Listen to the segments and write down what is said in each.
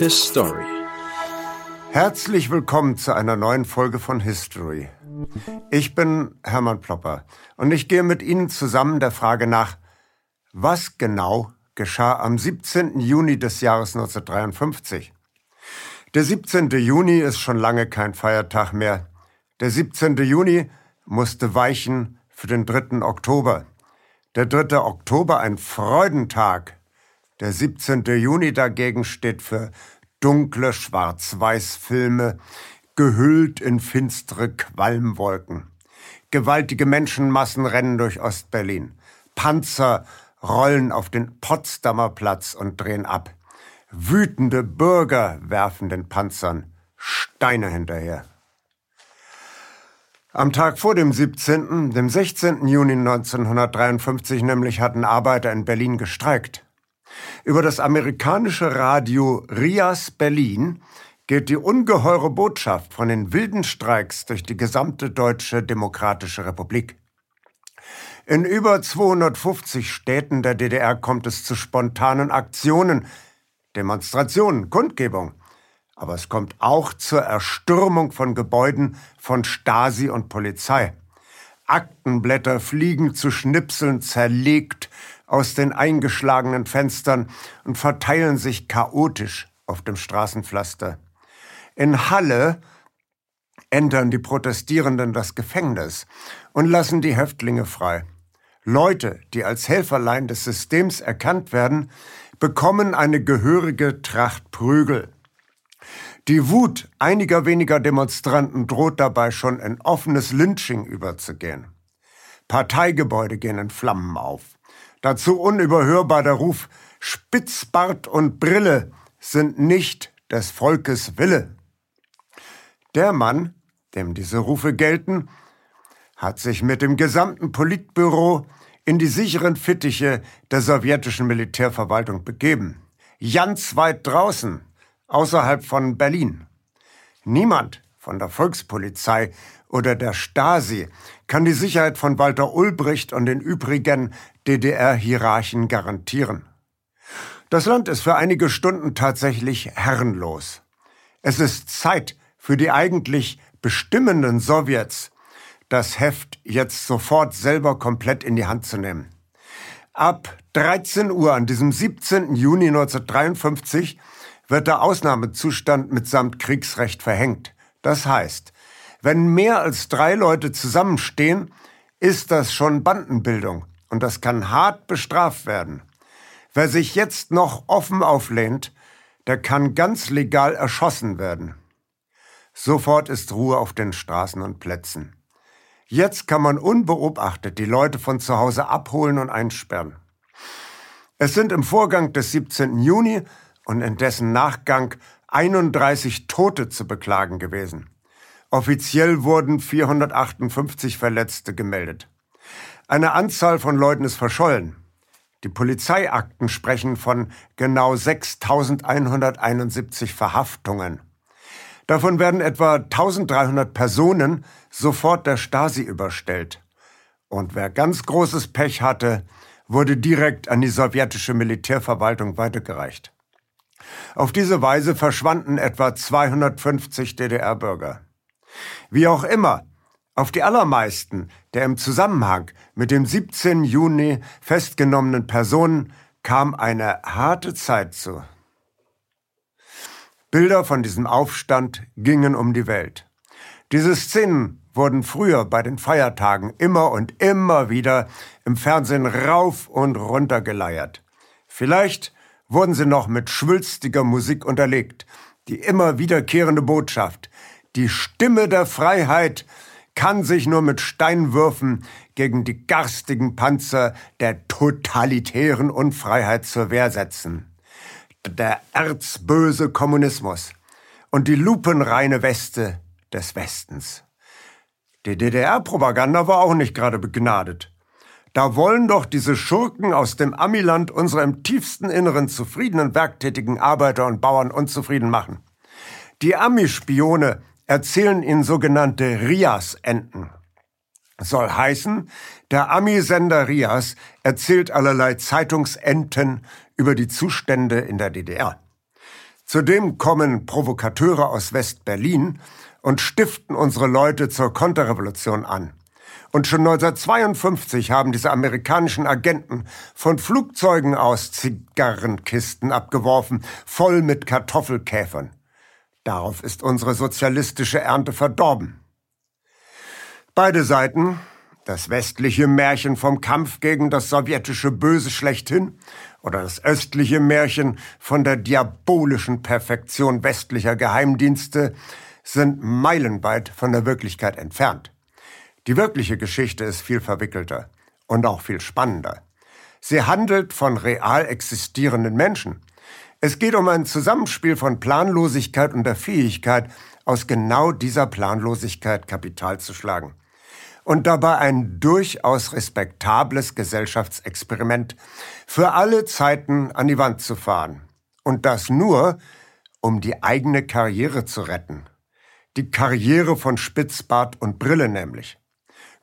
History. Herzlich willkommen zu einer neuen Folge von History. Ich bin Hermann Plopper und ich gehe mit Ihnen zusammen der Frage nach, was genau geschah am 17. Juni des Jahres 1953. Der 17. Juni ist schon lange kein Feiertag mehr. Der 17. Juni musste weichen für den 3. Oktober. Der 3. Oktober ein Freudentag der 17. Juni dagegen steht für dunkle Schwarz-Weiß-Filme, gehüllt in finstere Qualmwolken. Gewaltige Menschenmassen rennen durch Ostberlin. Panzer rollen auf den Potsdamer Platz und drehen ab. Wütende Bürger werfen den Panzern Steine hinterher. Am Tag vor dem 17., dem 16. Juni 1953 nämlich hatten Arbeiter in Berlin gestreikt. Über das amerikanische Radio Rias Berlin geht die ungeheure Botschaft von den wilden Streiks durch die gesamte deutsche demokratische Republik. In über 250 Städten der DDR kommt es zu spontanen Aktionen, Demonstrationen, Kundgebung. Aber es kommt auch zur Erstürmung von Gebäuden von Stasi und Polizei. Aktenblätter fliegen zu Schnipseln zerlegt aus den eingeschlagenen Fenstern und verteilen sich chaotisch auf dem Straßenpflaster. In Halle entern die Protestierenden das Gefängnis und lassen die Häftlinge frei. Leute, die als Helferlein des Systems erkannt werden, bekommen eine gehörige Tracht Prügel. Die Wut einiger weniger Demonstranten droht dabei schon in offenes Lynching überzugehen. Parteigebäude gehen in Flammen auf. Dazu unüberhörbar der Ruf Spitzbart und Brille sind nicht des Volkes Wille. Der Mann, dem diese Rufe gelten, hat sich mit dem gesamten Politbüro in die sicheren Fittiche der sowjetischen Militärverwaltung begeben. Ganz weit draußen, außerhalb von Berlin. Niemand von der Volkspolizei oder der Stasi kann die Sicherheit von Walter Ulbricht und den übrigen DDR-Hierarchen garantieren. Das Land ist für einige Stunden tatsächlich herrenlos. Es ist Zeit für die eigentlich bestimmenden Sowjets, das Heft jetzt sofort selber komplett in die Hand zu nehmen. Ab 13 Uhr an diesem 17. Juni 1953 wird der Ausnahmezustand mitsamt Kriegsrecht verhängt. Das heißt, wenn mehr als drei Leute zusammenstehen, ist das schon Bandenbildung und das kann hart bestraft werden. Wer sich jetzt noch offen auflehnt, der kann ganz legal erschossen werden. Sofort ist Ruhe auf den Straßen und Plätzen. Jetzt kann man unbeobachtet die Leute von zu Hause abholen und einsperren. Es sind im Vorgang des 17. Juni und in dessen Nachgang 31 Tote zu beklagen gewesen. Offiziell wurden 458 Verletzte gemeldet. Eine Anzahl von Leuten ist verschollen. Die Polizeiakten sprechen von genau 6171 Verhaftungen. Davon werden etwa 1300 Personen sofort der Stasi überstellt. Und wer ganz großes Pech hatte, wurde direkt an die sowjetische Militärverwaltung weitergereicht. Auf diese Weise verschwanden etwa 250 DDR-Bürger. Wie auch immer, auf die allermeisten der im Zusammenhang mit dem 17. Juni festgenommenen Personen kam eine harte Zeit zu. Bilder von diesem Aufstand gingen um die Welt. Diese Szenen wurden früher bei den Feiertagen immer und immer wieder im Fernsehen rauf und runter geleiert. Vielleicht wurden sie noch mit schwülstiger Musik unterlegt, die immer wiederkehrende Botschaft, die Stimme der Freiheit kann sich nur mit Steinwürfen gegen die garstigen Panzer der totalitären Unfreiheit zur Wehr setzen. Der erzböse Kommunismus und die lupenreine Weste des Westens. Die DDR-Propaganda war auch nicht gerade begnadet. Da wollen doch diese Schurken aus dem Amiland unsere im tiefsten Inneren zufriedenen werktätigen Arbeiter und Bauern unzufrieden machen. Die Ami-Spione erzählen ihnen sogenannte Rias-Enten. Soll heißen, der Ami-Sender Rias erzählt allerlei Zeitungsenten über die Zustände in der DDR. Zudem kommen Provokateure aus West-Berlin und stiften unsere Leute zur Konterrevolution an. Und schon 1952 haben diese amerikanischen Agenten von Flugzeugen aus Zigarrenkisten abgeworfen, voll mit Kartoffelkäfern. Darauf ist unsere sozialistische Ernte verdorben. Beide Seiten, das westliche Märchen vom Kampf gegen das sowjetische Böse schlechthin oder das östliche Märchen von der diabolischen Perfektion westlicher Geheimdienste, sind meilenweit von der Wirklichkeit entfernt. Die wirkliche Geschichte ist viel verwickelter und auch viel spannender. Sie handelt von real existierenden Menschen. Es geht um ein Zusammenspiel von Planlosigkeit und der Fähigkeit, aus genau dieser Planlosigkeit Kapital zu schlagen. Und dabei ein durchaus respektables Gesellschaftsexperiment für alle Zeiten an die Wand zu fahren. Und das nur, um die eigene Karriere zu retten. Die Karriere von Spitzbart und Brille nämlich.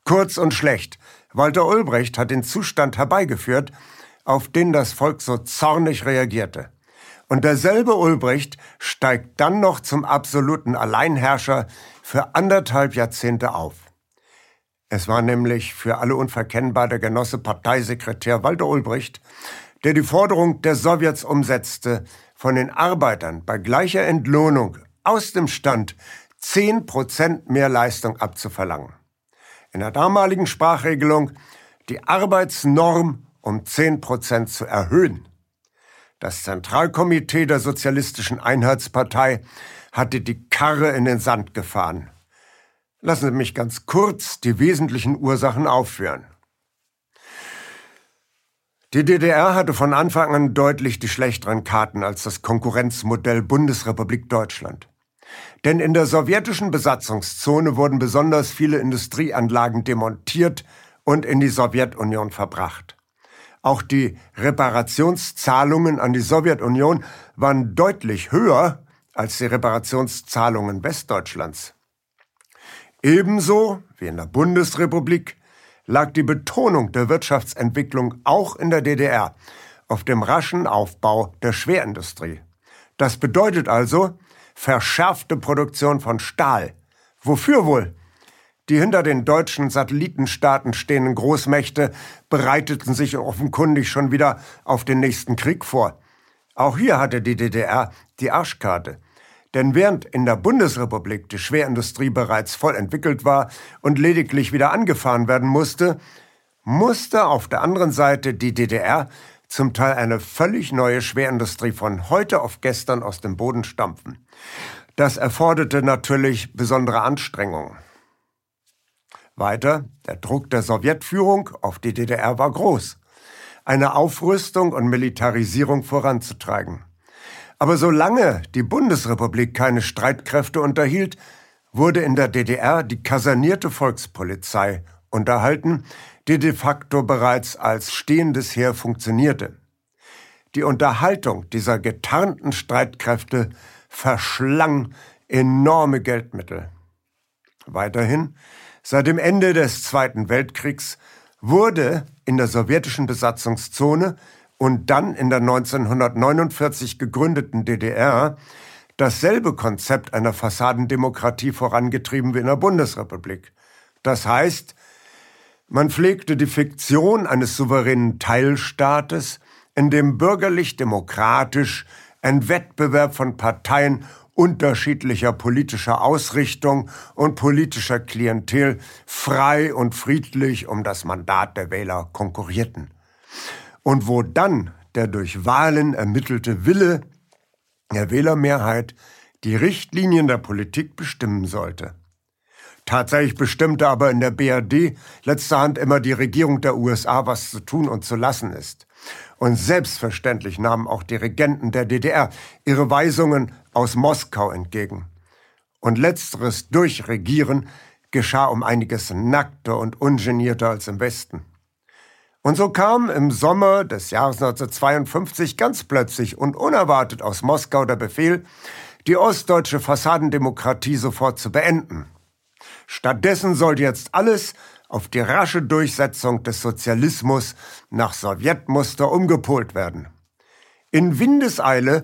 Kurz und schlecht. Walter Ulbricht hat den Zustand herbeigeführt, auf den das Volk so zornig reagierte. Und derselbe Ulbricht steigt dann noch zum absoluten Alleinherrscher für anderthalb Jahrzehnte auf. Es war nämlich für alle unverkennbar der Genosse Parteisekretär Walter Ulbricht, der die Forderung der Sowjets umsetzte, von den Arbeitern bei gleicher Entlohnung aus dem Stand zehn Prozent mehr Leistung abzuverlangen in der damaligen Sprachregelung die Arbeitsnorm um 10 Prozent zu erhöhen. Das Zentralkomitee der Sozialistischen Einheitspartei hatte die Karre in den Sand gefahren. Lassen Sie mich ganz kurz die wesentlichen Ursachen aufführen. Die DDR hatte von Anfang an deutlich die schlechteren Karten als das Konkurrenzmodell Bundesrepublik Deutschland. Denn in der sowjetischen Besatzungszone wurden besonders viele Industrieanlagen demontiert und in die Sowjetunion verbracht. Auch die Reparationszahlungen an die Sowjetunion waren deutlich höher als die Reparationszahlungen Westdeutschlands. Ebenso wie in der Bundesrepublik lag die Betonung der Wirtschaftsentwicklung auch in der DDR auf dem raschen Aufbau der Schwerindustrie. Das bedeutet also, verschärfte Produktion von Stahl. Wofür wohl? Die hinter den deutschen Satellitenstaaten stehenden Großmächte bereiteten sich offenkundig schon wieder auf den nächsten Krieg vor. Auch hier hatte die DDR die Arschkarte. Denn während in der Bundesrepublik die Schwerindustrie bereits voll entwickelt war und lediglich wieder angefahren werden musste, musste auf der anderen Seite die DDR zum Teil eine völlig neue Schwerindustrie von heute auf gestern aus dem Boden stampfen. Das erforderte natürlich besondere Anstrengungen. Weiter, der Druck der Sowjetführung auf die DDR war groß, eine Aufrüstung und Militarisierung voranzutreiben. Aber solange die Bundesrepublik keine Streitkräfte unterhielt, wurde in der DDR die kasernierte Volkspolizei unterhalten, die de facto bereits als stehendes Heer funktionierte. Die Unterhaltung dieser getarnten Streitkräfte verschlang enorme Geldmittel. Weiterhin, seit dem Ende des Zweiten Weltkriegs wurde in der sowjetischen Besatzungszone und dann in der 1949 gegründeten DDR dasselbe Konzept einer Fassadendemokratie vorangetrieben wie in der Bundesrepublik. Das heißt, man pflegte die Fiktion eines souveränen Teilstaates, in dem bürgerlich-demokratisch ein Wettbewerb von Parteien unterschiedlicher politischer Ausrichtung und politischer Klientel frei und friedlich um das Mandat der Wähler konkurrierten. Und wo dann der durch Wahlen ermittelte Wille der Wählermehrheit die Richtlinien der Politik bestimmen sollte. Tatsächlich bestimmte aber in der BRD letzter Hand immer die Regierung der USA, was zu tun und zu lassen ist. Und selbstverständlich nahmen auch die Regenten der DDR ihre Weisungen aus Moskau entgegen. Und letzteres Durchregieren geschah um einiges nackter und ungenierter als im Westen. Und so kam im Sommer des Jahres 1952 ganz plötzlich und unerwartet aus Moskau der Befehl, die ostdeutsche Fassadendemokratie sofort zu beenden. Stattdessen sollte jetzt alles auf die rasche Durchsetzung des Sozialismus nach Sowjetmuster umgepolt werden. In Windeseile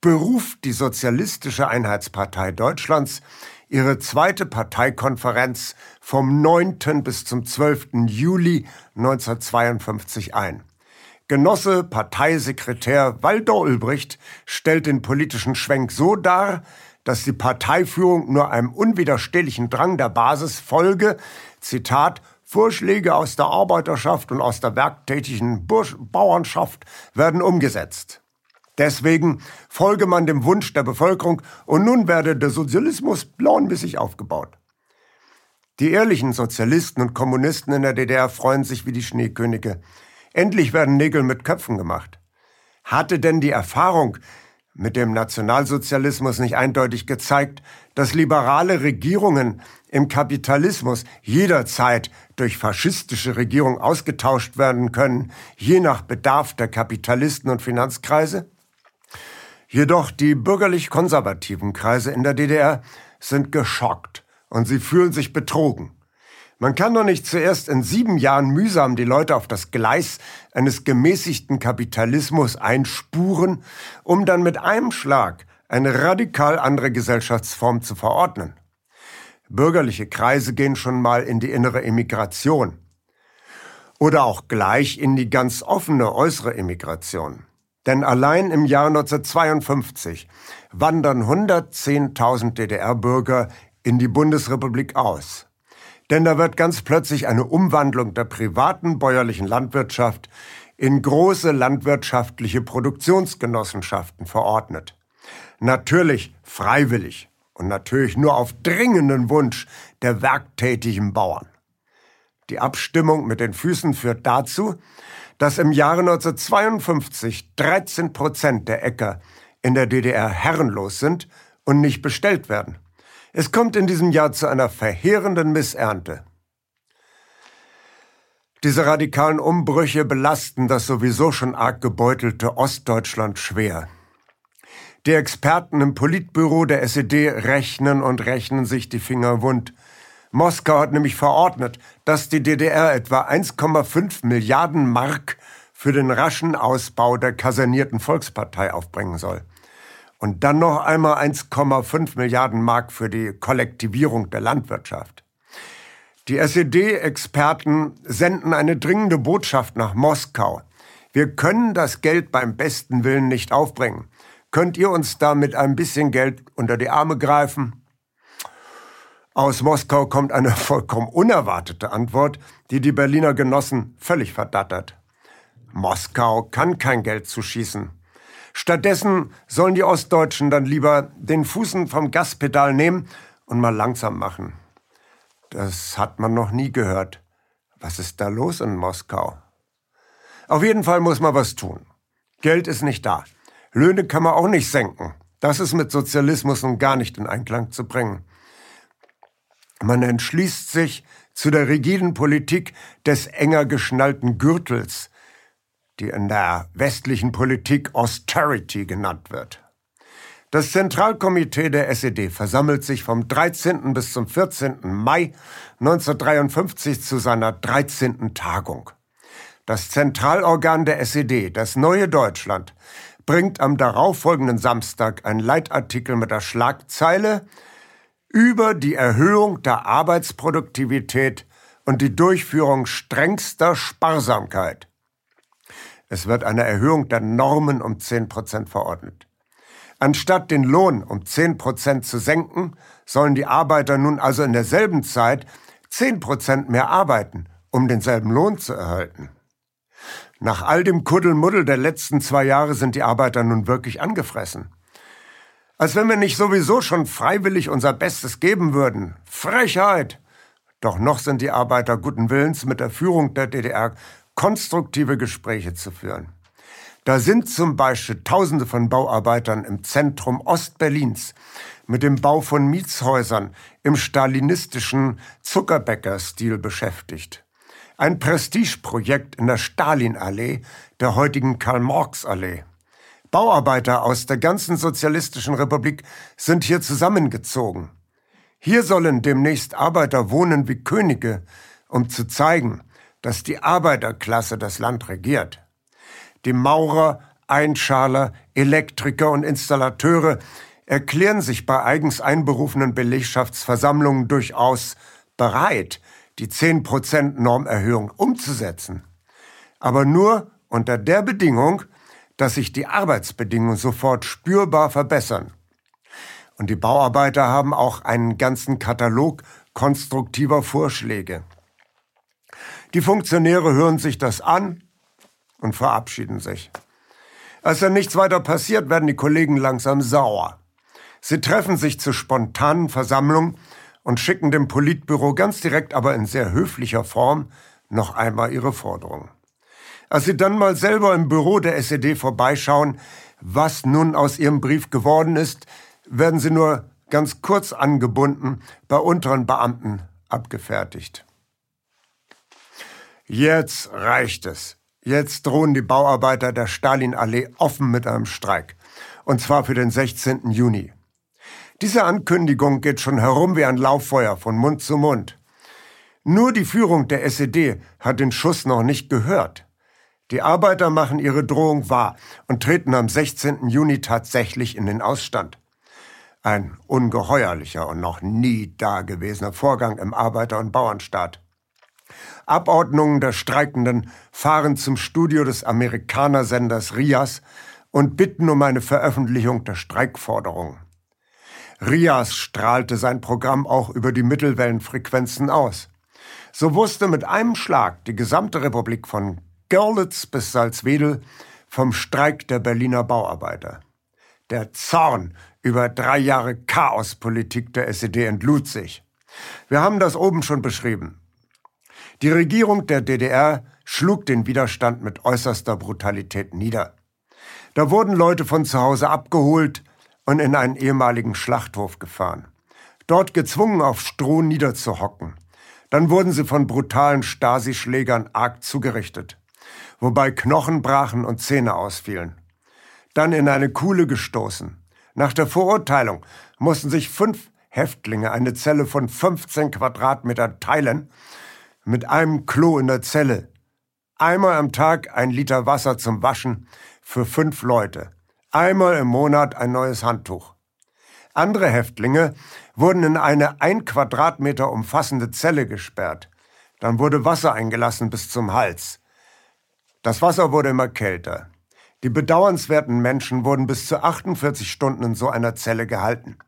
beruft die Sozialistische Einheitspartei Deutschlands ihre zweite Parteikonferenz vom 9. bis zum 12. Juli 1952 ein. Genosse Parteisekretär Walter Ulbricht stellt den politischen Schwenk so dar, dass die Parteiführung nur einem unwiderstehlichen Drang der Basis folge, Zitat, Vorschläge aus der Arbeiterschaft und aus der werktätigen Bursch Bauernschaft werden umgesetzt. Deswegen folge man dem Wunsch der Bevölkerung und nun werde der Sozialismus planmäßig aufgebaut. Die ehrlichen Sozialisten und Kommunisten in der DDR freuen sich wie die Schneekönige. Endlich werden Nägel mit Köpfen gemacht. Hatte denn die Erfahrung mit dem Nationalsozialismus nicht eindeutig gezeigt, dass liberale Regierungen im Kapitalismus jederzeit durch faschistische Regierungen ausgetauscht werden können, je nach Bedarf der Kapitalisten und Finanzkreise? Jedoch die bürgerlich-konservativen Kreise in der DDR sind geschockt und sie fühlen sich betrogen. Man kann doch nicht zuerst in sieben Jahren mühsam die Leute auf das Gleis eines gemäßigten Kapitalismus einspuren, um dann mit einem Schlag eine radikal andere Gesellschaftsform zu verordnen. Bürgerliche Kreise gehen schon mal in die innere Emigration. Oder auch gleich in die ganz offene äußere Emigration. Denn allein im Jahr 1952 wandern 110.000 DDR-Bürger in die Bundesrepublik aus. Denn da wird ganz plötzlich eine Umwandlung der privaten bäuerlichen Landwirtschaft in große landwirtschaftliche Produktionsgenossenschaften verordnet. Natürlich freiwillig und natürlich nur auf dringenden Wunsch der werktätigen Bauern. Die Abstimmung mit den Füßen führt dazu, dass im Jahre 1952 13 Prozent der Äcker in der DDR herrenlos sind und nicht bestellt werden. Es kommt in diesem Jahr zu einer verheerenden Missernte. Diese radikalen Umbrüche belasten das sowieso schon arg gebeutelte Ostdeutschland schwer. Die Experten im Politbüro der SED rechnen und rechnen sich die Finger wund. Moskau hat nämlich verordnet, dass die DDR etwa 1,5 Milliarden Mark für den raschen Ausbau der kasernierten Volkspartei aufbringen soll. Und dann noch einmal 1,5 Milliarden Mark für die Kollektivierung der Landwirtschaft. Die SED-Experten senden eine dringende Botschaft nach Moskau. Wir können das Geld beim besten Willen nicht aufbringen. Könnt ihr uns da mit ein bisschen Geld unter die Arme greifen? Aus Moskau kommt eine vollkommen unerwartete Antwort, die die Berliner Genossen völlig verdattert. Moskau kann kein Geld zuschießen. Stattdessen sollen die Ostdeutschen dann lieber den Fußen vom Gaspedal nehmen und mal langsam machen. Das hat man noch nie gehört. Was ist da los in Moskau? Auf jeden Fall muss man was tun. Geld ist nicht da. Löhne kann man auch nicht senken. Das ist mit Sozialismus nun gar nicht in Einklang zu bringen. Man entschließt sich zu der rigiden Politik des enger geschnallten Gürtels, die in der westlichen Politik Austerity genannt wird. Das Zentralkomitee der SED versammelt sich vom 13. bis zum 14. Mai 1953 zu seiner 13. Tagung. Das Zentralorgan der SED, das neue Deutschland, bringt am darauffolgenden Samstag einen Leitartikel mit der Schlagzeile über die Erhöhung der Arbeitsproduktivität und die Durchführung strengster Sparsamkeit. Es wird eine Erhöhung der Normen um 10 Prozent verordnet. Anstatt den Lohn um 10 Prozent zu senken, sollen die Arbeiter nun also in derselben Zeit 10 Prozent mehr arbeiten, um denselben Lohn zu erhalten. Nach all dem Kuddelmuddel der letzten zwei Jahre sind die Arbeiter nun wirklich angefressen. Als wenn wir nicht sowieso schon freiwillig unser Bestes geben würden. Frechheit! Doch noch sind die Arbeiter guten Willens, mit der Führung der DDR konstruktive Gespräche zu führen. Da sind zum Beispiel Tausende von Bauarbeitern im Zentrum Ostberlins mit dem Bau von Mietshäusern im stalinistischen Zuckerbäcker-Stil beschäftigt. Ein Prestigeprojekt in der Stalinallee, der heutigen Karl-Marx-Allee. Bauarbeiter aus der ganzen sozialistischen Republik sind hier zusammengezogen. Hier sollen demnächst Arbeiter wohnen wie Könige, um zu zeigen, dass die Arbeiterklasse das Land regiert. Die Maurer, Einschaler, Elektriker und Installateure erklären sich bei eigens einberufenen Belegschaftsversammlungen durchaus bereit, die 10% Normerhöhung umzusetzen. Aber nur unter der Bedingung, dass sich die Arbeitsbedingungen sofort spürbar verbessern. Und die Bauarbeiter haben auch einen ganzen Katalog konstruktiver Vorschläge. Die Funktionäre hören sich das an und verabschieden sich. Als dann nichts weiter passiert, werden die Kollegen langsam sauer. Sie treffen sich zur spontanen Versammlung und schicken dem Politbüro ganz direkt, aber in sehr höflicher Form noch einmal ihre Forderungen. Als sie dann mal selber im Büro der SED vorbeischauen, was nun aus ihrem Brief geworden ist, werden sie nur ganz kurz angebunden bei unteren Beamten abgefertigt. Jetzt reicht es. Jetzt drohen die Bauarbeiter der Stalinallee offen mit einem Streik. Und zwar für den 16. Juni. Diese Ankündigung geht schon herum wie ein Lauffeuer von Mund zu Mund. Nur die Führung der SED hat den Schuss noch nicht gehört. Die Arbeiter machen ihre Drohung wahr und treten am 16. Juni tatsächlich in den Ausstand. Ein ungeheuerlicher und noch nie dagewesener Vorgang im Arbeiter- und Bauernstaat. Abordnungen der Streikenden fahren zum Studio des Amerikanersenders RIAS und bitten um eine Veröffentlichung der Streikforderung. RIAS strahlte sein Programm auch über die Mittelwellenfrequenzen aus. So wusste mit einem Schlag die gesamte Republik von Görlitz bis Salzwedel vom Streik der Berliner Bauarbeiter. Der Zorn über drei Jahre Chaospolitik der SED entlud sich. Wir haben das oben schon beschrieben. Die Regierung der DDR schlug den Widerstand mit äußerster Brutalität nieder. Da wurden Leute von zu Hause abgeholt und in einen ehemaligen Schlachthof gefahren. Dort gezwungen auf Stroh niederzuhocken. Dann wurden sie von brutalen Stasi-Schlägern arg zugerichtet, wobei Knochen brachen und Zähne ausfielen. Dann in eine Kuhle gestoßen. Nach der Verurteilung mussten sich fünf Häftlinge eine Zelle von 15 Quadratmetern teilen mit einem Klo in der Zelle. Einmal am Tag ein Liter Wasser zum Waschen für fünf Leute. Einmal im Monat ein neues Handtuch. Andere Häftlinge wurden in eine ein Quadratmeter umfassende Zelle gesperrt. Dann wurde Wasser eingelassen bis zum Hals. Das Wasser wurde immer kälter. Die bedauernswerten Menschen wurden bis zu 48 Stunden in so einer Zelle gehalten.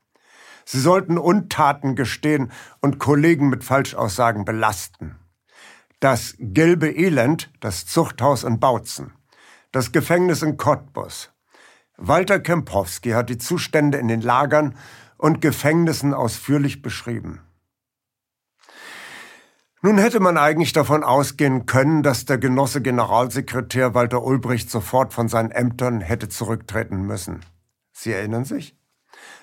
Sie sollten Untaten gestehen und Kollegen mit Falschaussagen belasten das Gelbe Elend, das Zuchthaus in Bautzen, das Gefängnis in Cottbus. Walter Kempowski hat die Zustände in den Lagern und Gefängnissen ausführlich beschrieben. Nun hätte man eigentlich davon ausgehen können, dass der Genosse Generalsekretär Walter Ulbricht sofort von seinen Ämtern hätte zurücktreten müssen. Sie erinnern sich?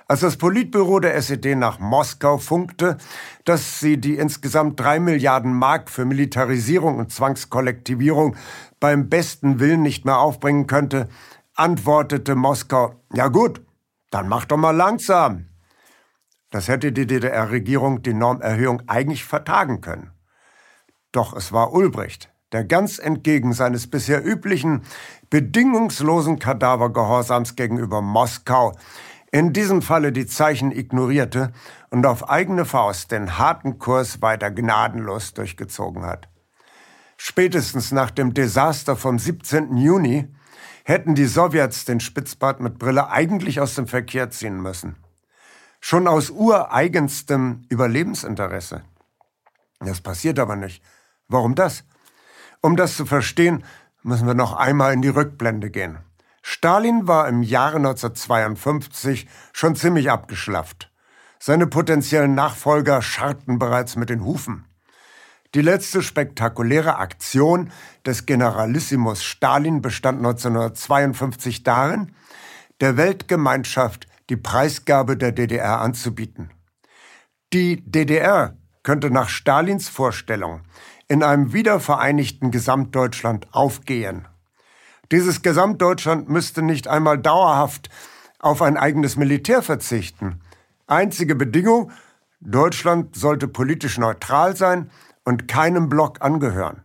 Als das Politbüro der SED nach Moskau funkte, dass sie die insgesamt drei Milliarden Mark für Militarisierung und Zwangskollektivierung beim besten Willen nicht mehr aufbringen könnte, antwortete Moskau, ja gut, dann mach doch mal langsam. Das hätte die DDR-Regierung die Normerhöhung eigentlich vertagen können. Doch es war Ulbricht, der ganz entgegen seines bisher üblichen, bedingungslosen Kadavergehorsams gegenüber Moskau in diesem Falle die Zeichen ignorierte und auf eigene Faust den harten Kurs weiter gnadenlos durchgezogen hat. Spätestens nach dem Desaster vom 17. Juni hätten die Sowjets den Spitzbart mit Brille eigentlich aus dem Verkehr ziehen müssen. Schon aus ureigenstem Überlebensinteresse. Das passiert aber nicht. Warum das? Um das zu verstehen, müssen wir noch einmal in die Rückblende gehen. Stalin war im Jahre 1952 schon ziemlich abgeschlafft. Seine potenziellen Nachfolger scharrten bereits mit den Hufen. Die letzte spektakuläre Aktion des Generalissimus Stalin bestand 1952 darin, der Weltgemeinschaft die Preisgabe der DDR anzubieten. Die DDR könnte nach Stalins Vorstellung in einem wiedervereinigten Gesamtdeutschland aufgehen. Dieses Gesamtdeutschland müsste nicht einmal dauerhaft auf ein eigenes Militär verzichten. Einzige Bedingung, Deutschland sollte politisch neutral sein und keinem Block angehören.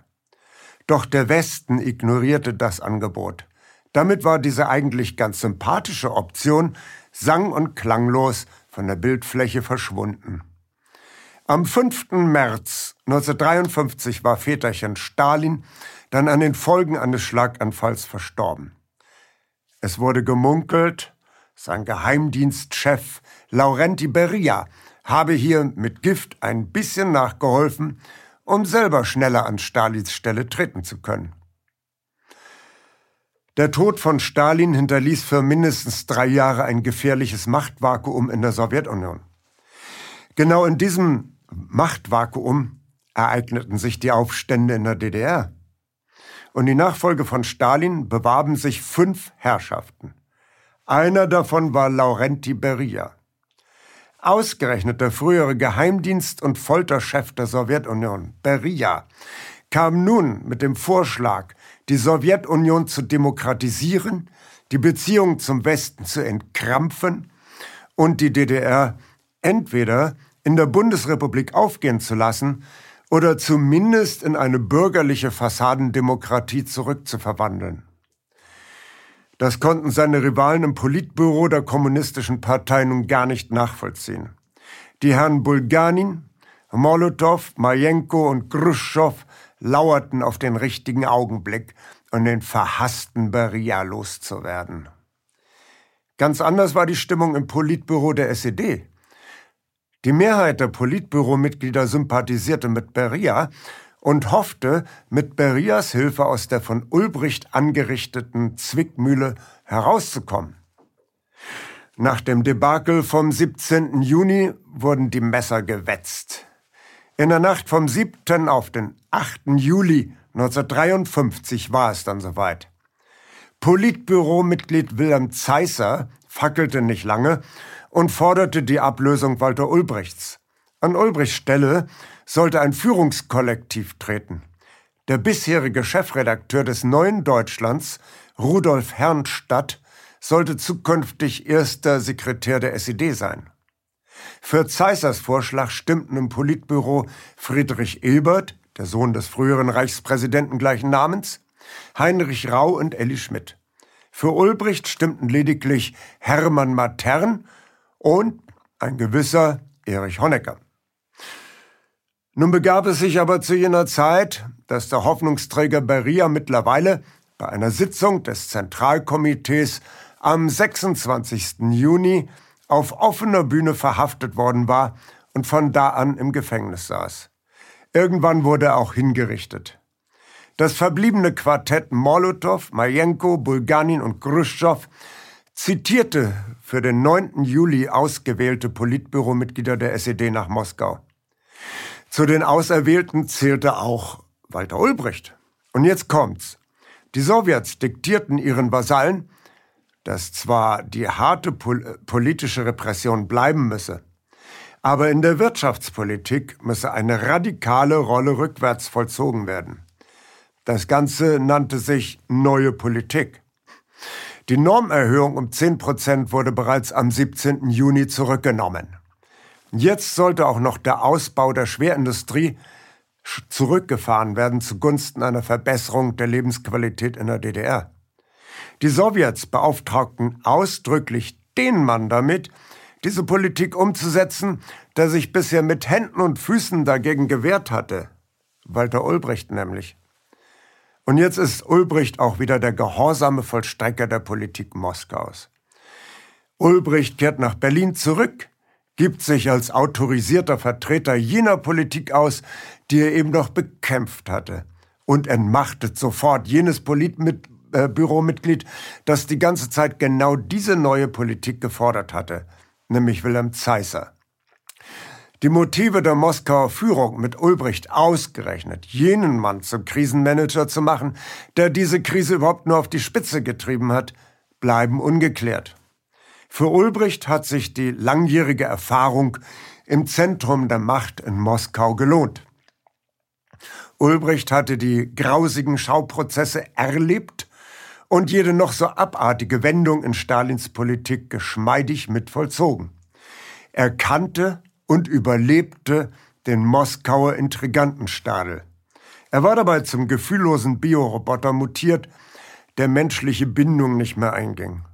Doch der Westen ignorierte das Angebot. Damit war diese eigentlich ganz sympathische Option sang- und klanglos von der Bildfläche verschwunden. Am 5. März 1953 war Väterchen Stalin dann an den Folgen eines Schlaganfalls verstorben. Es wurde gemunkelt, sein Geheimdienstchef Laurenti Beria habe hier mit Gift ein bisschen nachgeholfen, um selber schneller an Stalins Stelle treten zu können. Der Tod von Stalin hinterließ für mindestens drei Jahre ein gefährliches Machtvakuum in der Sowjetunion. Genau in diesem Machtvakuum ereigneten sich die Aufstände in der DDR. Und die Nachfolge von Stalin bewarben sich fünf Herrschaften. Einer davon war Laurenti Beria. Ausgerechnet der frühere Geheimdienst- und Folterchef der Sowjetunion, Beria, kam nun mit dem Vorschlag, die Sowjetunion zu demokratisieren, die Beziehungen zum Westen zu entkrampfen und die DDR entweder in der Bundesrepublik aufgehen zu lassen oder zumindest in eine bürgerliche Fassadendemokratie zurückzuverwandeln. Das konnten seine Rivalen im Politbüro der kommunistischen Partei nun gar nicht nachvollziehen. Die Herren Bulganin, Molotow, Majenko und Khrushchev lauerten auf den richtigen Augenblick, um den verhassten Beria loszuwerden. Ganz anders war die Stimmung im Politbüro der SED. Die Mehrheit der Politbüromitglieder sympathisierte mit Beria und hoffte, mit Berias Hilfe aus der von Ulbricht angerichteten Zwickmühle herauszukommen. Nach dem Debakel vom 17. Juni wurden die Messer gewetzt. In der Nacht vom 7. auf den 8. Juli 1953 war es dann soweit. Politbüromitglied Wilhelm Zeisser fackelte nicht lange und forderte die Ablösung Walter Ulbrichts. An Ulbrichts Stelle sollte ein Führungskollektiv treten. Der bisherige Chefredakteur des Neuen Deutschlands, Rudolf Herrnstadt, sollte zukünftig erster Sekretär der SED sein. Für Zeissers Vorschlag stimmten im Politbüro Friedrich Ebert, der Sohn des früheren Reichspräsidenten gleichen Namens, Heinrich Rau und Elli Schmidt. Für Ulbricht stimmten lediglich Hermann Matern und ein gewisser Erich Honecker. Nun begab es sich aber zu jener Zeit, dass der Hoffnungsträger Beria mittlerweile bei einer Sitzung des Zentralkomitees am 26. Juni auf offener Bühne verhaftet worden war und von da an im Gefängnis saß. Irgendwann wurde er auch hingerichtet. Das verbliebene Quartett Molotow, Majenko, Bulganin und Khrushchev zitierte für den 9. Juli ausgewählte Politbüromitglieder der SED nach Moskau. Zu den Auserwählten zählte auch Walter Ulbricht. Und jetzt kommt's. Die Sowjets diktierten ihren Vasallen, dass zwar die harte pol politische Repression bleiben müsse, aber in der Wirtschaftspolitik müsse eine radikale Rolle rückwärts vollzogen werden. Das Ganze nannte sich Neue Politik. Die Normerhöhung um 10 Prozent wurde bereits am 17. Juni zurückgenommen. Jetzt sollte auch noch der Ausbau der Schwerindustrie zurückgefahren werden zugunsten einer Verbesserung der Lebensqualität in der DDR. Die Sowjets beauftragten ausdrücklich den Mann damit, diese Politik umzusetzen, der sich bisher mit Händen und Füßen dagegen gewehrt hatte. Walter Ulbricht nämlich. Und jetzt ist Ulbricht auch wieder der gehorsame Vollstrecker der Politik Moskaus. Ulbricht kehrt nach Berlin zurück, gibt sich als autorisierter Vertreter jener Politik aus, die er eben noch bekämpft hatte und entmachtet sofort jenes Politbüromitglied, äh, das die ganze Zeit genau diese neue Politik gefordert hatte, nämlich Wilhelm Zeisser. Die Motive der Moskauer Führung mit Ulbricht ausgerechnet, jenen Mann zum Krisenmanager zu machen, der diese Krise überhaupt nur auf die Spitze getrieben hat, bleiben ungeklärt. Für Ulbricht hat sich die langjährige Erfahrung im Zentrum der Macht in Moskau gelohnt. Ulbricht hatte die grausigen Schauprozesse erlebt und jede noch so abartige Wendung in Stalins Politik geschmeidig mit vollzogen. Er kannte und überlebte den Moskauer Intrigantenstadel. Er war dabei zum gefühllosen Bioroboter mutiert, der menschliche Bindung nicht mehr einging.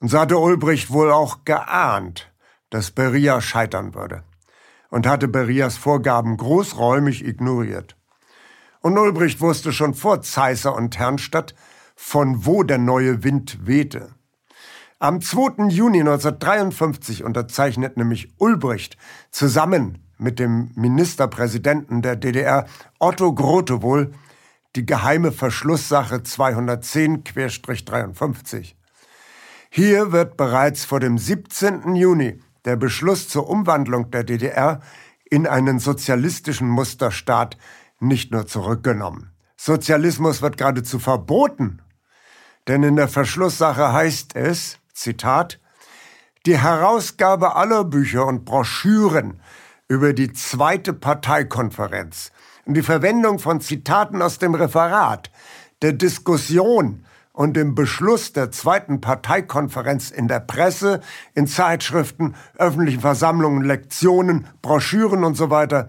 Und so hatte Ulbricht wohl auch geahnt, dass Beria scheitern würde und hatte Berias Vorgaben großräumig ignoriert. Und Ulbricht wusste schon vor Zeisser und Herrnstadt, von wo der neue Wind wehte. Am 2. Juni 1953 unterzeichnet nämlich Ulbricht zusammen mit dem Ministerpräsidenten der DDR Otto Grotewohl die geheime Verschlusssache 210-53. Hier wird bereits vor dem 17. Juni der Beschluss zur Umwandlung der DDR in einen sozialistischen Musterstaat nicht nur zurückgenommen. Sozialismus wird geradezu verboten. Denn in der Verschlusssache heißt es, Zitat, die Herausgabe aller Bücher und Broschüren über die zweite Parteikonferenz und die Verwendung von Zitaten aus dem Referat, der Diskussion und dem Beschluss der zweiten Parteikonferenz in der Presse, in Zeitschriften, öffentlichen Versammlungen, Lektionen, Broschüren und so weiter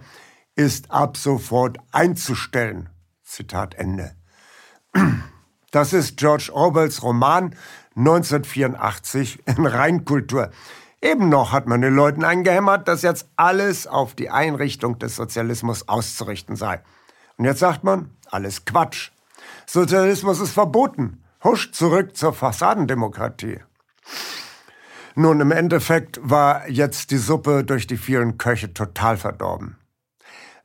ist ab sofort einzustellen. Zitat Ende. Das ist George Orwells Roman 1984 in Reinkultur. Eben noch hat man den Leuten eingehämmert, dass jetzt alles auf die Einrichtung des Sozialismus auszurichten sei. Und jetzt sagt man, alles Quatsch. Sozialismus ist verboten. Husch zurück zur Fassadendemokratie. Nun, im Endeffekt war jetzt die Suppe durch die vielen Köche total verdorben.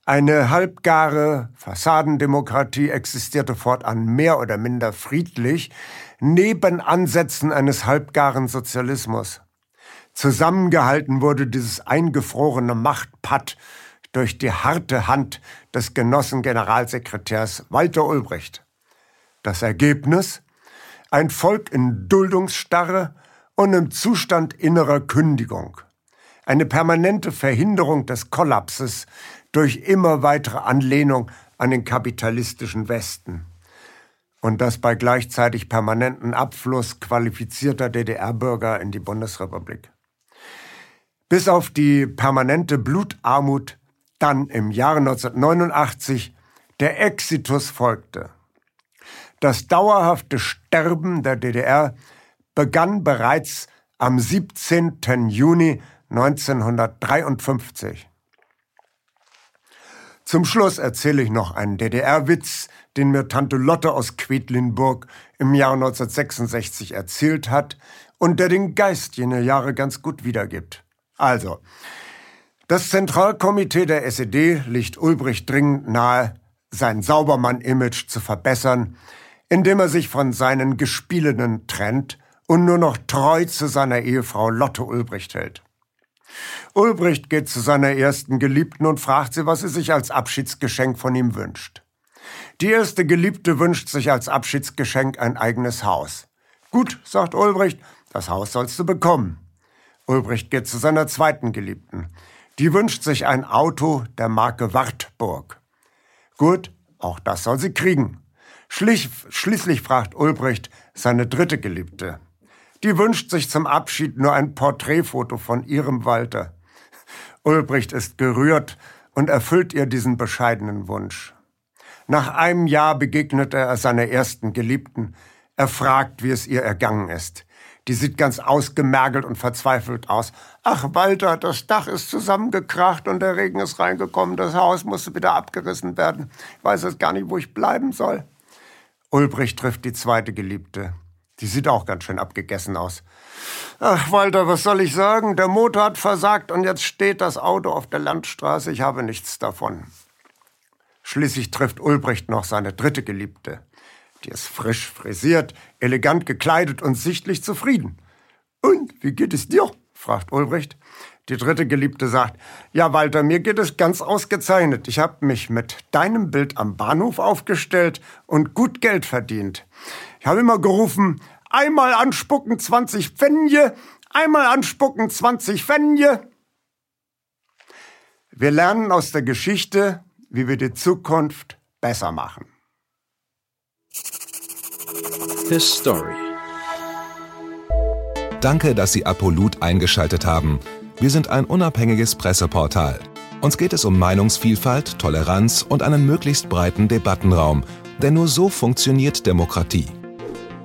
Eine halbgare Fassadendemokratie existierte fortan mehr oder minder friedlich, neben Ansätzen eines halbgaren Sozialismus. Zusammengehalten wurde dieses eingefrorene Machtpatt durch die harte Hand des Genossengeneralsekretärs Walter Ulbricht. Das Ergebnis? Ein Volk in Duldungsstarre und im Zustand innerer Kündigung. Eine permanente Verhinderung des Kollapses durch immer weitere Anlehnung an den kapitalistischen Westen. Und das bei gleichzeitig permanenten Abfluss qualifizierter DDR-Bürger in die Bundesrepublik bis auf die permanente Blutarmut dann im Jahre 1989 der Exitus folgte. Das dauerhafte Sterben der DDR begann bereits am 17. Juni 1953. Zum Schluss erzähle ich noch einen DDR-Witz, den mir Tante Lotte aus Quedlinburg im Jahr 1966 erzählt hat und der den Geist jener Jahre ganz gut wiedergibt. Also, das Zentralkomitee der SED liegt Ulbricht dringend nahe, sein Saubermann-Image zu verbessern, indem er sich von seinen Gespielinnen trennt und nur noch treu zu seiner Ehefrau Lotte Ulbricht hält. Ulbricht geht zu seiner ersten Geliebten und fragt sie, was sie sich als Abschiedsgeschenk von ihm wünscht. Die erste Geliebte wünscht sich als Abschiedsgeschenk ein eigenes Haus. Gut, sagt Ulbricht, das Haus sollst du bekommen. Ulbricht geht zu seiner zweiten Geliebten. Die wünscht sich ein Auto der Marke Wartburg. Gut, auch das soll sie kriegen. Schlich, schließlich fragt Ulbricht seine dritte Geliebte. Die wünscht sich zum Abschied nur ein Porträtfoto von ihrem Walter. Ulbricht ist gerührt und erfüllt ihr diesen bescheidenen Wunsch. Nach einem Jahr begegnet er seiner ersten Geliebten. Er fragt, wie es ihr ergangen ist. Die sieht ganz ausgemergelt und verzweifelt aus. Ach, Walter, das Dach ist zusammengekracht und der Regen ist reingekommen. Das Haus musste wieder abgerissen werden. Ich weiß jetzt gar nicht, wo ich bleiben soll. Ulbricht trifft die zweite Geliebte. Die sieht auch ganz schön abgegessen aus. Ach, Walter, was soll ich sagen? Der Motor hat versagt und jetzt steht das Auto auf der Landstraße. Ich habe nichts davon. Schließlich trifft Ulbricht noch seine dritte Geliebte. Die ist frisch frisiert, elegant gekleidet und sichtlich zufrieden. Und wie geht es dir? fragt Ulbricht. Die dritte Geliebte sagt, ja Walter, mir geht es ganz ausgezeichnet. Ich habe mich mit deinem Bild am Bahnhof aufgestellt und gut Geld verdient. Ich habe immer gerufen, einmal anspucken 20 Pfennige, einmal anspucken 20 Pfennige. Wir lernen aus der Geschichte, wie wir die Zukunft besser machen. His Story. Danke, dass Sie Apolut eingeschaltet haben. Wir sind ein unabhängiges Presseportal. Uns geht es um Meinungsvielfalt, Toleranz und einen möglichst breiten Debattenraum, denn nur so funktioniert Demokratie.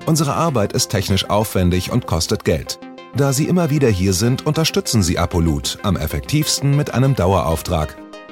Unsere Arbeit ist technisch aufwendig und kostet Geld. Da Sie immer wieder hier sind, unterstützen Sie Apolut am effektivsten mit einem Dauerauftrag.